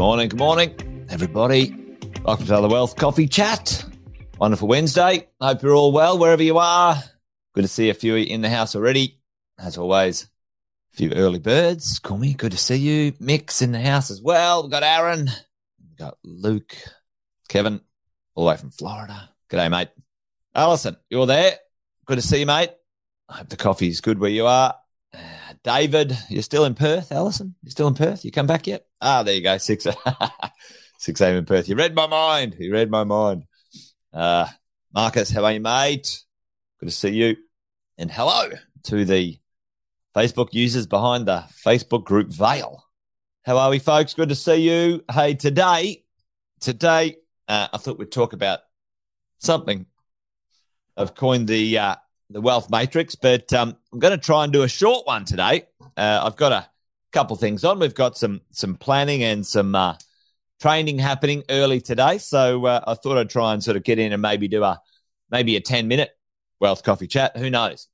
morning, good morning, everybody. Welcome to the Wealth Coffee Chat. Wonderful Wednesday. Hope you're all well wherever you are. Good to see a few in the house already. As always, a few early birds. Call me. Good to see you. Mix in the house as well. We've got Aaron. We've got Luke, Kevin, all the way from Florida. G'day, mate. Allison, you're there. Good to see you, mate. I hope the coffee's good where you are. David, you're still in Perth, Alison? You're still in Perth? You come back yet? Ah, there you go. Six, six a.m. in Perth. You read my mind. You read my mind. Uh, Marcus, how are you, mate? Good to see you. And hello to the Facebook users behind the Facebook group Veil. How are we, folks? Good to see you. Hey, today, today, uh, I thought we'd talk about something. I've coined the uh, the wealth matrix, but um, I'm going to try and do a short one today. Uh, I've got a couple things on. We've got some some planning and some uh, training happening early today, so uh, I thought I'd try and sort of get in and maybe do a maybe a ten minute wealth coffee chat. Who knows?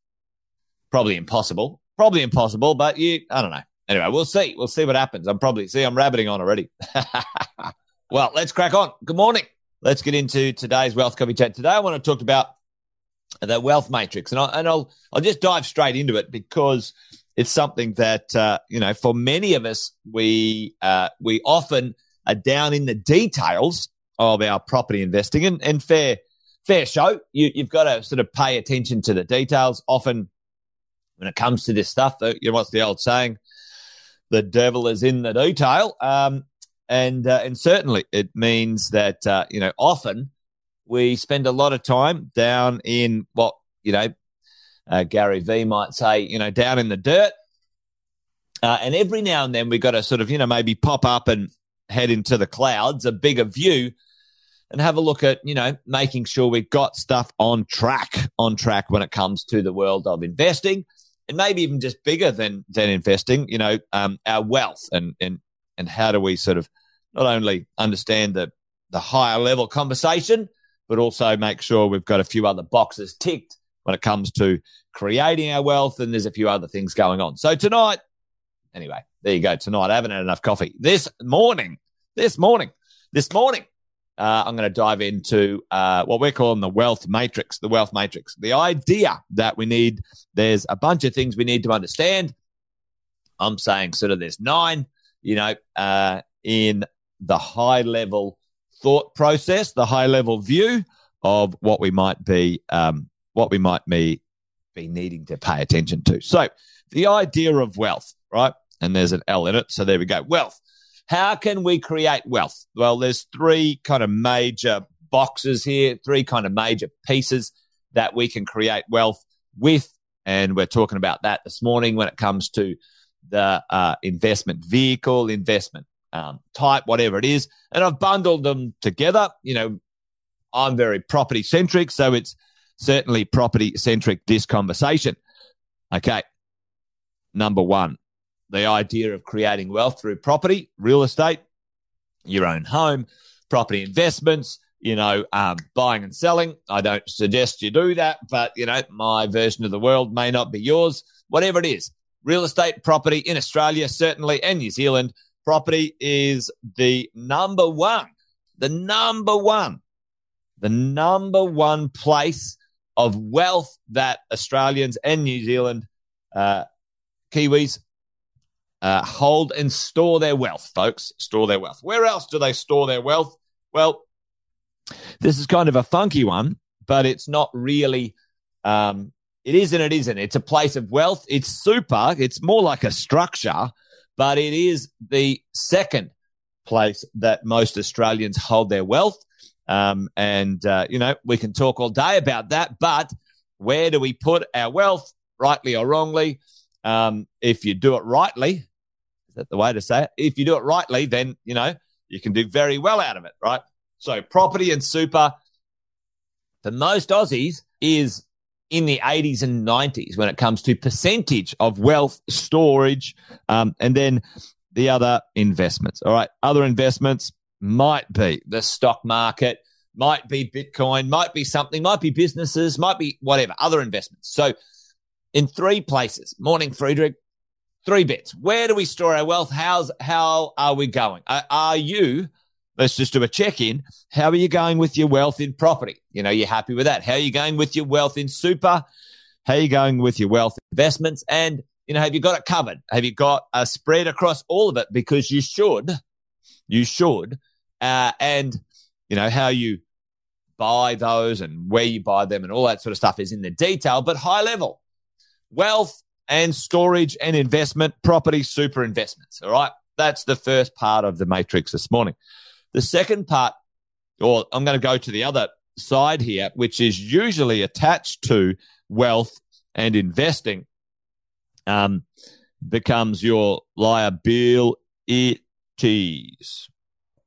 Probably impossible. Probably impossible, but you, I don't know. Anyway, we'll see. We'll see what happens. I'm probably see. I'm rabbiting on already. well, let's crack on. Good morning. Let's get into today's wealth coffee chat. Today, I want to talk about the wealth matrix, and, I, and I'll I'll just dive straight into it because it's something that uh, you know for many of us we uh, we often are down in the details of our property investing. And, and fair fair show you, you've got to sort of pay attention to the details. Often when it comes to this stuff you know what's the old saying? The devil is in the detail. Um, and uh, and certainly it means that uh, you know often we spend a lot of time down in what you know uh, Gary Vee might say, you know, down in the dirt. Uh, and every now and then we've got to sort of, you know, maybe pop up and head into the clouds, a bigger view, and have a look at, you know, making sure we've got stuff on track, on track when it comes to the world of investing, and maybe even just bigger than than investing. You know, um, our wealth and and and how do we sort of not only understand the the higher level conversation, but also make sure we've got a few other boxes ticked when it comes to creating our wealth. And there's a few other things going on. So tonight, anyway, there you go. Tonight, I haven't had enough coffee. This morning, this morning, this morning, uh, I'm going to dive into uh, what we're calling the wealth matrix. The wealth matrix. The idea that we need, there's a bunch of things we need to understand. I'm saying sort of there's nine, you know, uh, in the high level thought process, the high level view of what we might be um, what we might be, be needing to pay attention to. So, the idea of wealth, right? And there's an L in it. So, there we go. Wealth. How can we create wealth? Well, there's three kind of major boxes here, three kind of major pieces that we can create wealth with. And we're talking about that this morning when it comes to the uh, investment vehicle, investment um, type, whatever it is. And I've bundled them together. You know, I'm very property centric. So it's certainly property centric this conversation. Okay. Number one, the idea of creating wealth through property, real estate, your own home, property investments, you know, um, buying and selling. I don't suggest you do that, but, you know, my version of the world may not be yours. Whatever it is, real estate, property in Australia, certainly, and New Zealand, property is the number one, the number one, the number one place of wealth that Australians and New Zealand uh, Kiwis uh, hold and store their wealth, folks. Store their wealth. Where else do they store their wealth? Well, this is kind of a funky one, but it's not really. Um, it is and it isn't. It's a place of wealth. It's super. It's more like a structure, but it is the second place that most Australians hold their wealth. Um, and, uh, you know, we can talk all day about that, but where do we put our wealth, rightly or wrongly? Um, if you do it rightly, is that the way to say it? If you do it rightly, then, you know, you can do very well out of it, right? So property and super for most Aussies is in the 80s and 90s when it comes to percentage of wealth storage um, and then the other investments. All right, other investments, might be the stock market, might be Bitcoin, might be something, might be businesses, might be whatever, other investments. So in three places. Morning, Friedrich. three bits. Where do we store our wealth? How's how are we going? Are, are you? Let's just do a check in. How are you going with your wealth in property? You know, you're happy with that. How are you going with your wealth in super? How are you going with your wealth investments? And you know, have you got it covered? Have you got a spread across all of it? Because you should, you should, uh, and you know how you buy those and where you buy them and all that sort of stuff is in the detail, but high level wealth and storage and investment, property super investments. All right. That's the first part of the matrix this morning. The second part, or I'm going to go to the other side here, which is usually attached to wealth and investing, um, becomes your liabilities.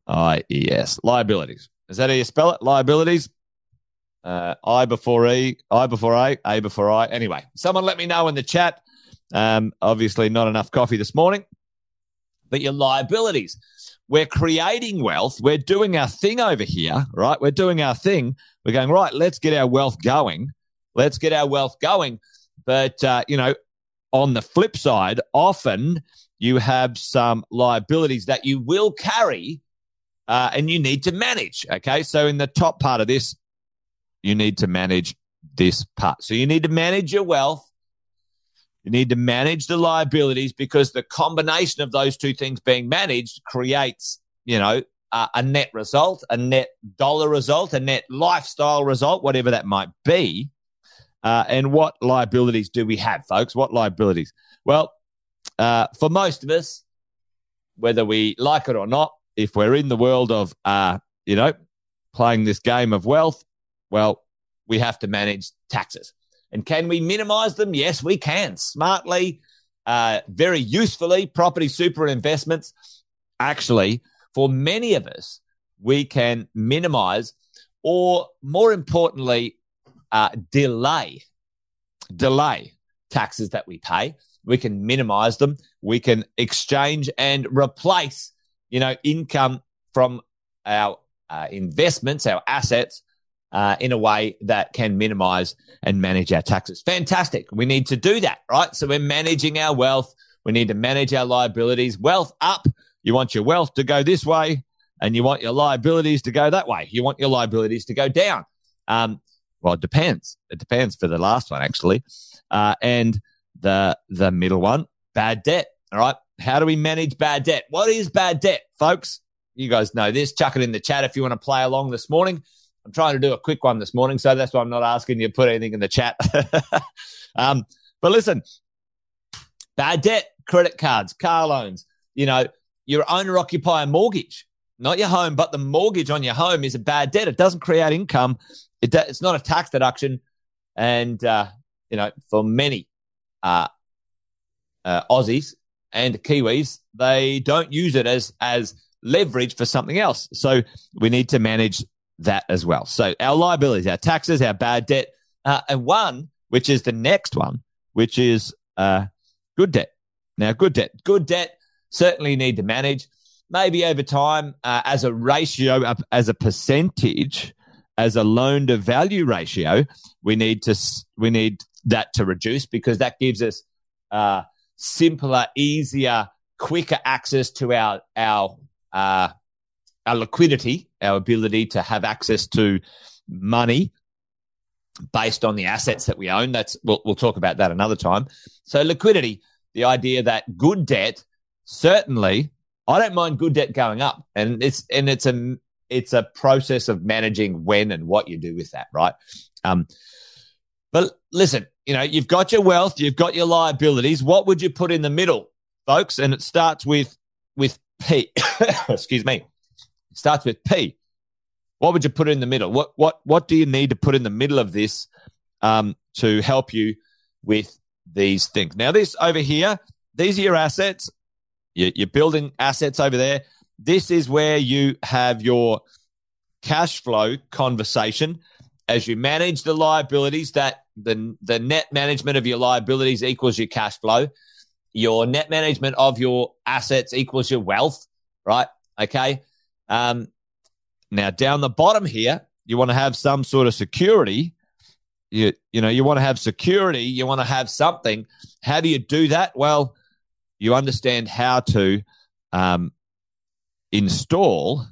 I E S liabilities. Is that how you spell it? Liabilities. Uh, I before E, I before A, A before I. Anyway, someone let me know in the chat. Um, obviously, not enough coffee this morning, but your liabilities. We're creating wealth. We're doing our thing over here, right? We're doing our thing. We're going, right, let's get our wealth going. Let's get our wealth going. But, uh, you know, on the flip side, often you have some liabilities that you will carry uh, and you need to manage. Okay. So in the top part of this, you need to manage this part. So you need to manage your wealth. You need to manage the liabilities because the combination of those two things being managed creates, you know, uh, a net result, a net dollar result, a net lifestyle result, whatever that might be. Uh, and what liabilities do we have, folks? What liabilities? Well, uh, for most of us, whether we like it or not, if we're in the world of, uh, you know, playing this game of wealth, well, we have to manage taxes. And can we minimize them? Yes, we can. Smartly, uh, very usefully, property super investments. Actually, for many of us, we can minimize or more importantly, uh, delay, delay taxes that we pay. We can minimize them. We can exchange and replace you know, income from our uh, investments, our assets, uh, in a way that can minimize and manage our taxes. Fantastic. We need to do that, right? So we're managing our wealth. We need to manage our liabilities. Wealth up. You want your wealth to go this way and you want your liabilities to go that way. You want your liabilities to go down. Um, well, it depends. It depends for the last one, actually. Uh, and the, the middle one, bad debt. All right. How do we manage bad debt? What is bad debt, folks? You guys know this. Chuck it in the chat if you want to play along this morning. I'm trying to do a quick one this morning, so that's why I'm not asking you to put anything in the chat. um, but listen, bad debt, credit cards, car loans, you know, your owner occupier mortgage, not your home, but the mortgage on your home is a bad debt. It doesn't create income. It, it's not a tax deduction. And, uh, you know, for many uh, uh, Aussies, and Kiwis, they don't use it as as leverage for something else. So we need to manage that as well. So our liabilities, our taxes, our bad debt, uh, and one which is the next one, which is uh, good debt. Now, good debt, good debt certainly need to manage. Maybe over time, uh, as a ratio, as a percentage, as a loan to value ratio, we need to we need that to reduce because that gives us uh, simpler, easier, quicker access to our our uh, our liquidity, our ability to have access to money based on the assets that we own. That's we'll, we'll talk about that another time. So liquidity, the idea that good debt certainly, I don't mind good debt going up, and it's and it's a it's a process of managing when and what you do with that, right? Um, but listen, you know, you've got your wealth, you've got your liabilities. What would you put in the middle, folks? And it starts with with P. Excuse me. Starts with P. What would you put in the middle? What what what do you need to put in the middle of this um, to help you with these things? Now, this over here, these are your assets. You're building assets over there. This is where you have your cash flow conversation as you manage the liabilities that the the net management of your liabilities equals your cash flow your net management of your assets equals your wealth right okay um, now down the bottom here you want to have some sort of security you you know you want to have security you want to have something how do you do that well you understand how to um, install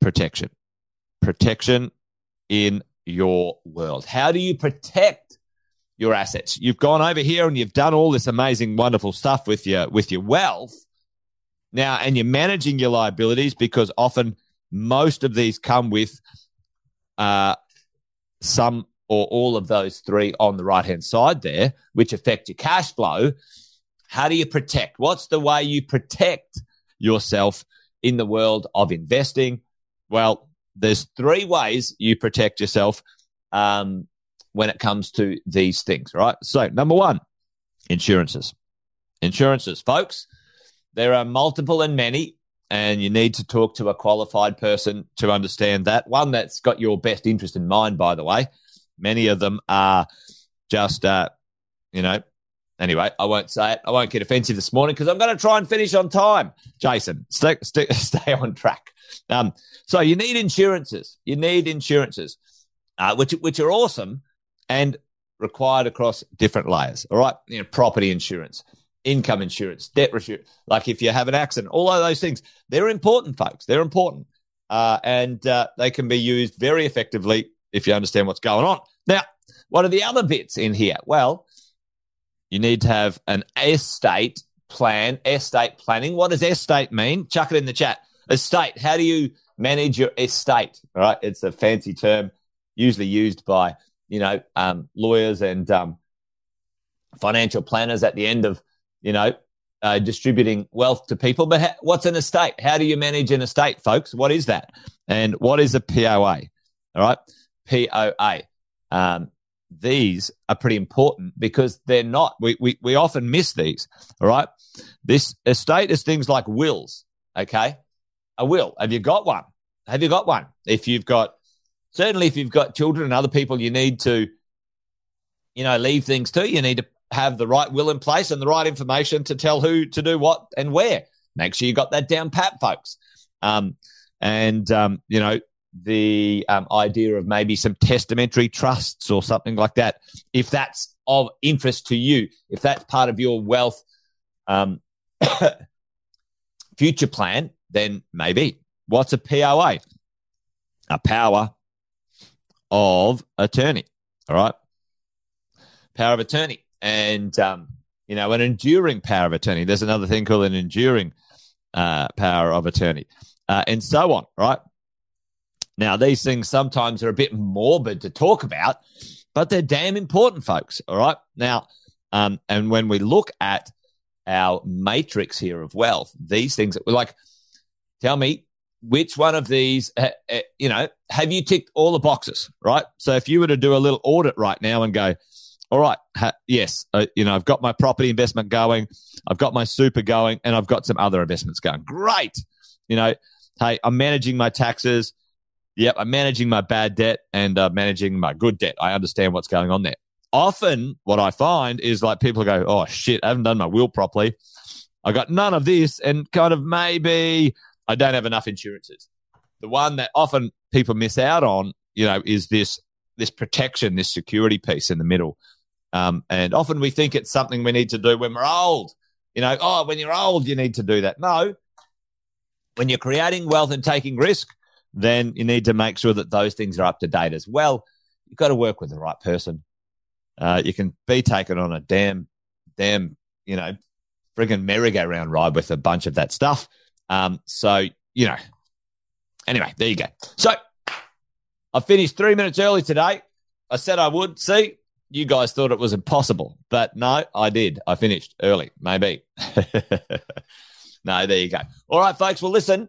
protection. Protection in your world. How do you protect your assets? You've gone over here and you've done all this amazing, wonderful stuff with your with your wealth. Now, and you're managing your liabilities because often most of these come with uh, some or all of those three on the right hand side there, which affect your cash flow. How do you protect? What's the way you protect yourself in the world of investing? Well, there's three ways you protect yourself um, when it comes to these things, right? So, number one, insurances. Insurances, folks. There are multiple and many, and you need to talk to a qualified person to understand that. One that's got your best interest in mind, by the way. Many of them are just, uh, you know, anyway, I won't say it. I won't get offensive this morning because I'm going to try and finish on time. Jason, stay, stay, stay on track. Um, so you need insurances. You need insurances, uh, which which are awesome and required across different layers. All right, you know, property insurance, income insurance, debt insurance. Like if you have an accident, all of those things, they're important, folks. They're important, uh, and uh, they can be used very effectively if you understand what's going on. Now, what are the other bits in here? Well, you need to have an estate plan, estate planning. What does estate mean? Chuck it in the chat. Estate. How do you manage your estate? All right. It's a fancy term usually used by, you know, um, lawyers and um, financial planners at the end of, you know, uh, distributing wealth to people. But ha- what's an estate? How do you manage an estate, folks? What is that? And what is a POA? All right. POA. Um, these are pretty important because they're not, we, we, we often miss these. All right. This estate is things like wills. Okay. A will. Have you got one? Have you got one? If you've got, certainly if you've got children and other people you need to, you know, leave things to, you need to have the right will in place and the right information to tell who to do what and where. Make sure you got that down pat, folks. Um, and, um, you know, the um, idea of maybe some testamentary trusts or something like that, if that's of interest to you, if that's part of your wealth um, future plan, then maybe. What's a POA? A power of attorney. All right. Power of attorney. And, um, you know, an enduring power of attorney. There's another thing called an enduring uh, power of attorney, uh, and so on, right? Now, these things sometimes are a bit morbid to talk about, but they're damn important, folks. All right. Now, um, and when we look at our matrix here of wealth, these things that we're like, tell me which one of these, uh, uh, you know, have you ticked all the boxes, right? So if you were to do a little audit right now and go, all right, ha- yes, uh, you know, I've got my property investment going, I've got my super going, and I've got some other investments going. Great. You know, hey, I'm managing my taxes. Yep, I'm managing my bad debt and uh, managing my good debt. I understand what's going on there. Often, what I find is like people go, "Oh shit, I haven't done my will properly. I got none of this, and kind of maybe I don't have enough insurances." The one that often people miss out on, you know, is this this protection, this security piece in the middle. Um, and often we think it's something we need to do when we're old. You know, oh, when you're old, you need to do that. No, when you're creating wealth and taking risk, then you need to make sure that those things are up to date as well. You've got to work with the right person. Uh, you can be taken on a damn, damn, you know, frigging merry-go-round ride with a bunch of that stuff. Um, so, you know, anyway, there you go. So I finished three minutes early today. I said I would. See, you guys thought it was impossible, but no, I did. I finished early, maybe. no, there you go. All right, folks. Well, listen,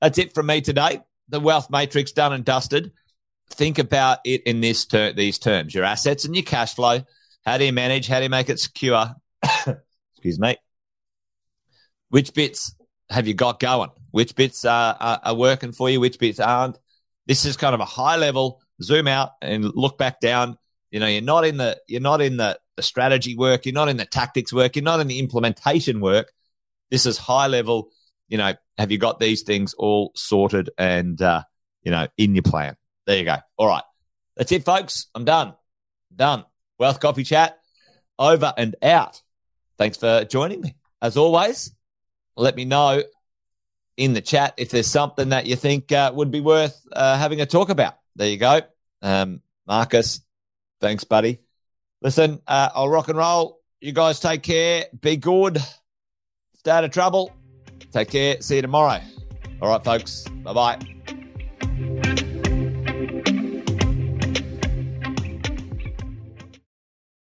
that's it from me today the wealth matrix done and dusted. Think about it in this ter- these terms: your assets and your cash flow. How do you manage? How do you make it secure? Excuse me. Which bits have you got going? Which bits are, are, are working for you? Which bits aren't? This is kind of a high level zoom out and look back down. You know, you're not in the you're not in the, the strategy work. You're not in the tactics work. You're not in the implementation work. This is high level you know, have you got these things all sorted and, uh, you know, in your plan? There you go. All right. That's it, folks. I'm done. Done. Wealth Coffee Chat over and out. Thanks for joining me. as always, let me know in the chat if there's something that you think uh, would be worth uh, having a talk about. There you go. Um, Marcus, thanks, buddy. Listen, uh, I'll rock and roll. You guys take care. Be good. Stay out of trouble. Take care. See you tomorrow. All right, folks. Bye bye.